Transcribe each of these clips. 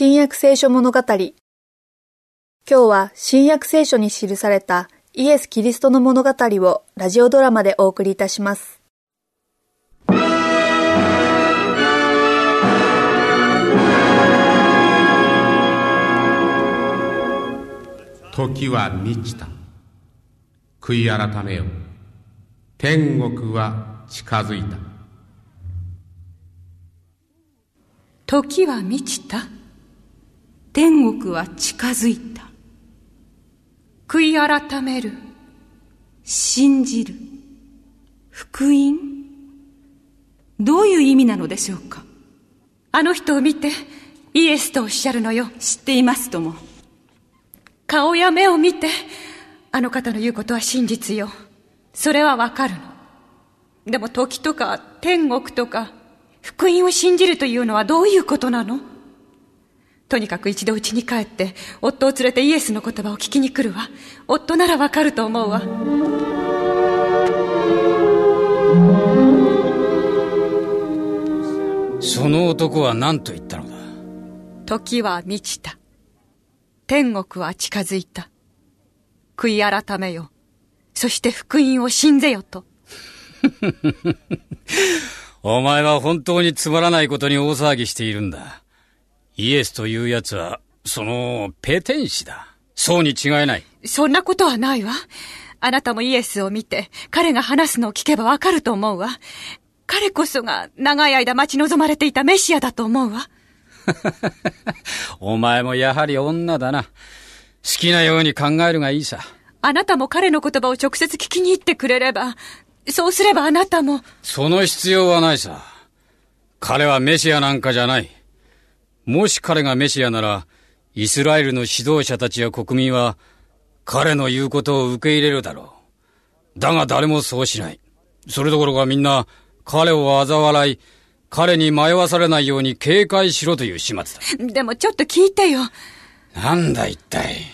新約聖書物語。今日は新約聖書に記されたイエス・キリストの物語をラジオドラマでお送りいたします。時は満ちた。悔い改めよ。天国は近づいた。時は満ちた。天国は近づいた。悔い改める。信じる。福音どういう意味なのでしょうかあの人を見て、イエスとおっしゃるのよ。知っていますとも。顔や目を見て、あの方の言うことは真実よ。それはわかるの。でも時とか天国とか福音を信じるというのはどういうことなの？とにかく一度家に帰って、夫を連れてイエスの言葉を聞きに来るわ。夫ならわかると思うわ。その男は何と言ったのだ？時は満ちた。天国は近づいた。悔い改めよ。そして福音を信ぜよと。お前は本当につまらないことに大騒ぎしているんだ。イエスという奴は、その、ペテン師だ。そうに違いない。そんなことはないわ。あなたもイエスを見て、彼が話すのを聞けばわかると思うわ。彼こそが長い間待ち望まれていたメシアだと思うわ。お前もやはり女だな。好きなように考えるがいいさ。あなたも彼の言葉を直接聞きに行ってくれれば、そうすればあなたも。その必要はないさ。彼はメシアなんかじゃない。もし彼がメシアなら、イスラエルの指導者たちや国民は、彼の言うことを受け入れるだろう。だが誰もそうしない。それどころかみんな、彼を嘲笑い、彼に迷わされないように警戒しろという始末だ。でもちょっと聞いてよ。なんだ一体。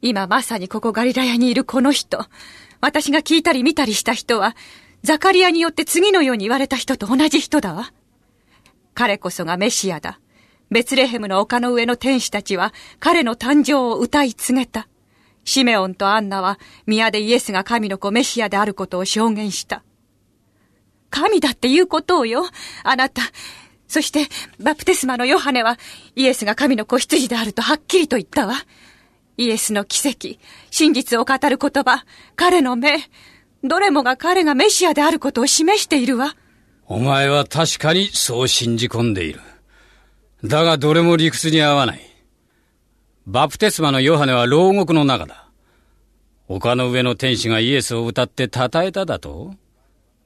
今まさにここガリラヤにいるこの人。私が聞いたり見たりした人は、ザカリアによって次のように言われた人と同じ人だわ。彼こそがメシアだ。ベツレヘムの丘の上の天使たちは彼の誕生を歌い告げた。シメオンとアンナは宮でイエスが神の子メシアであることを証言した。神だっていうことをよ。あなた。そして、バプテスマのヨハネはイエスが神の子羊であるとはっきりと言ったわ。イエスの奇跡、真実を語る言葉、彼の目、どれもが彼がメシアであることを示しているわ。お前は確かにそう信じ込んでいる。だがどれも理屈に合わない。バプテスマのヨハネは牢獄の中だ。丘の上の天使がイエスを歌って称えただと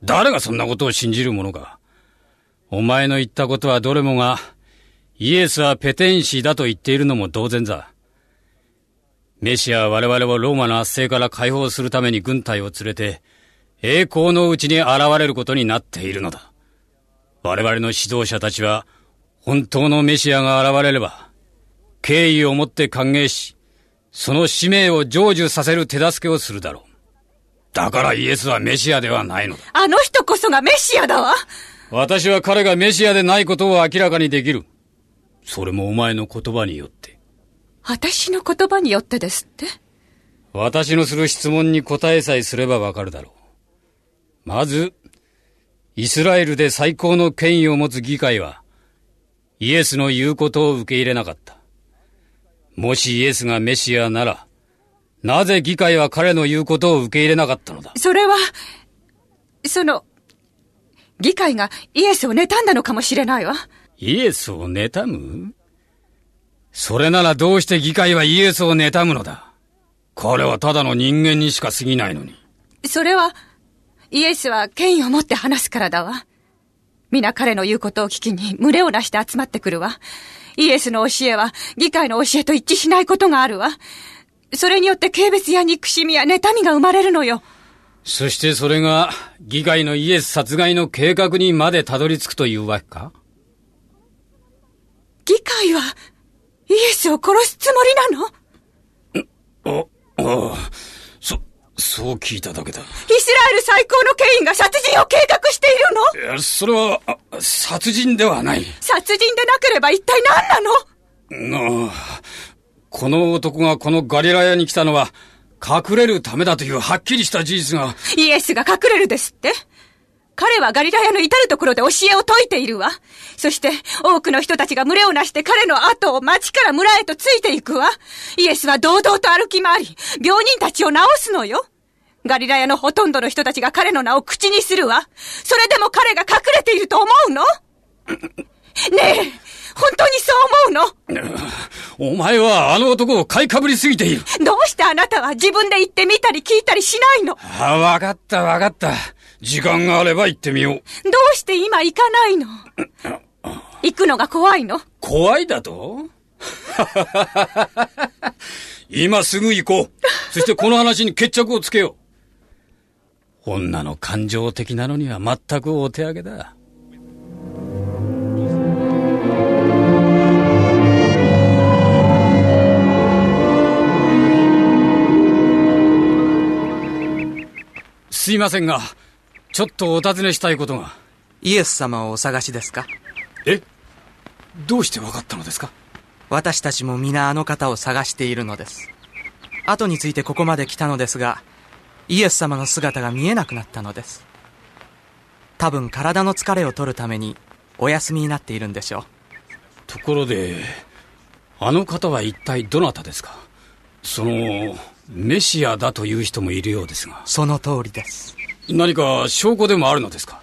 誰がそんなことを信じるものか。お前の言ったことはどれもが、イエスはペテン師だと言っているのも同然だ。メシアは我々をローマの圧政から解放するために軍隊を連れて、栄光のうちに現れることになっているのだ。我々の指導者たちは、本当のメシアが現れれば、敬意を持って歓迎し、その使命を成就させる手助けをするだろう。だからイエスはメシアではないのだ。あの人こそがメシアだわ私は彼がメシアでないことを明らかにできる。それもお前の言葉によって。私の言葉によってですって私のする質問に答えさえすればわかるだろう。まず、イスラエルで最高の権威を持つ議会は、イエスの言うことを受け入れなかった。もしイエスがメシアなら、なぜ議会は彼の言うことを受け入れなかったのだ？それは、その、議会がイエスを妬んだのかもしれないわ。イエスを妬む？それならどうして議会はイエスを妬むのだ？彼はただの人間にしか過ぎないのに。それは、イエスは権威を持って話すからだわ。皆彼の言うことを聞きに群れをなして集まってくるわ。イエスの教えは議会の教えと一致しないことがあるわ。それによって軽蔑や憎しみや妬みが生まれるのよ。そしてそれが議会のイエス殺害の計画にまでたどり着くというわけか？議会はイエスを殺すつもりなの？あ、ああ、そ、そう聞いただけだ。イスラエル最高の権威が殺人を計画しているの？いや、それは、殺人ではない。殺人でなければ一体何なの？この男がこのガリラヤに来たのは、隠れるためだというはっきりした事実が。イエスが隠れるですって？彼はガリラヤの至るところで教えを説いているわ。そして、多くの人たちが群れをなして彼の後を町から村へとついていくわ。イエスは堂々と歩き回り、病人たちを治すのよ。ガリラヤのほとんどの人たちが彼の名を口にするわ。それでも彼が隠れていると思うの？ねえ、本当にそう思うの？お前はあの男を買いかぶりすぎている。どうしてあなたは自分で行ってみたり聞いたりしないの？ああ、わかったわかった。時間があれば行ってみよう。どうして今行かないの？行くのが怖いの？怖いだと？今すぐ行こう。そしてこの話に決着をつけよう。女の感情的なのには全くお手上げだ。すいませんが、ちょっとお尋ねしたいことが。イエス様をお探しですか？え？どうして分かったのですか？私たちも皆あの方を探しているのです。後についてここまで来たのですが、イエス様の姿が見えなくなったのです。多分体の疲れを取るためにお休みになっているんでしょう。ところで、あの方は一体どなたですか？その、メシアだという人もいるようですが。その通りです。何か証拠でもあるのですか？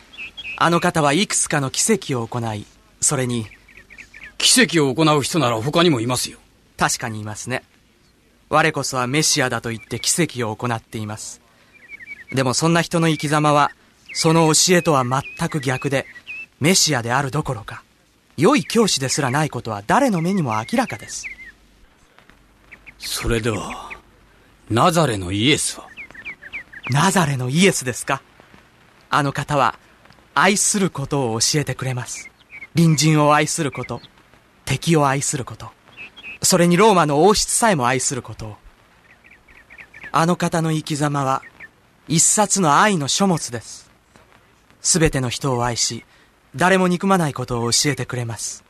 あの方はいくつかの奇跡を行い、それに、奇跡を行う人なら他にもいますよ。確かにいますね。我こそはメシアだと言って奇跡を行っています。でもそんな人の生き様は、その教えとは全く逆で、メシアであるどころか、良い教師ですらないことは誰の目にも明らかです。それでは、ナザレのイエスは？ナザレのイエスですか？あの方は愛することを教えてくれます。隣人を愛すること、敵を愛すること、それにローマの王室さえも愛することを。あの方の生き様は一冊の愛の書物です。すべての人を愛し、誰も憎まないことを教えてくれます。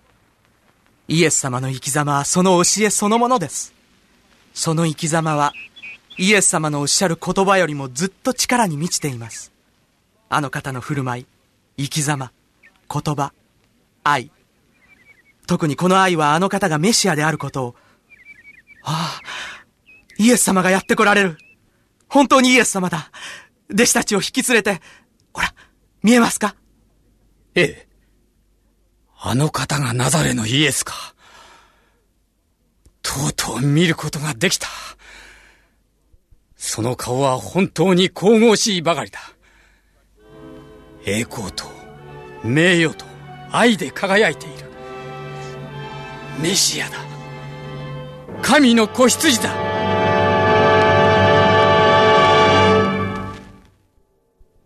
イエス様の生き様はその教えそのものです。その生き様はイエス様のおっしゃる言葉よりもずっと力に満ちています。あの方の振る舞い、生き様、言葉、愛。特にこの愛はあの方がメシアであることを、ああ、イエス様がやって来られる。本当にイエス様だ。弟子たちを引き連れて、ほら、見えますか？ええ。あの方がナザレのイエスか。とうとう見ることができた。その顔は本当に神々しいばかりだ。栄光と名誉と愛で輝いている。メシアだ。神の子羊だ。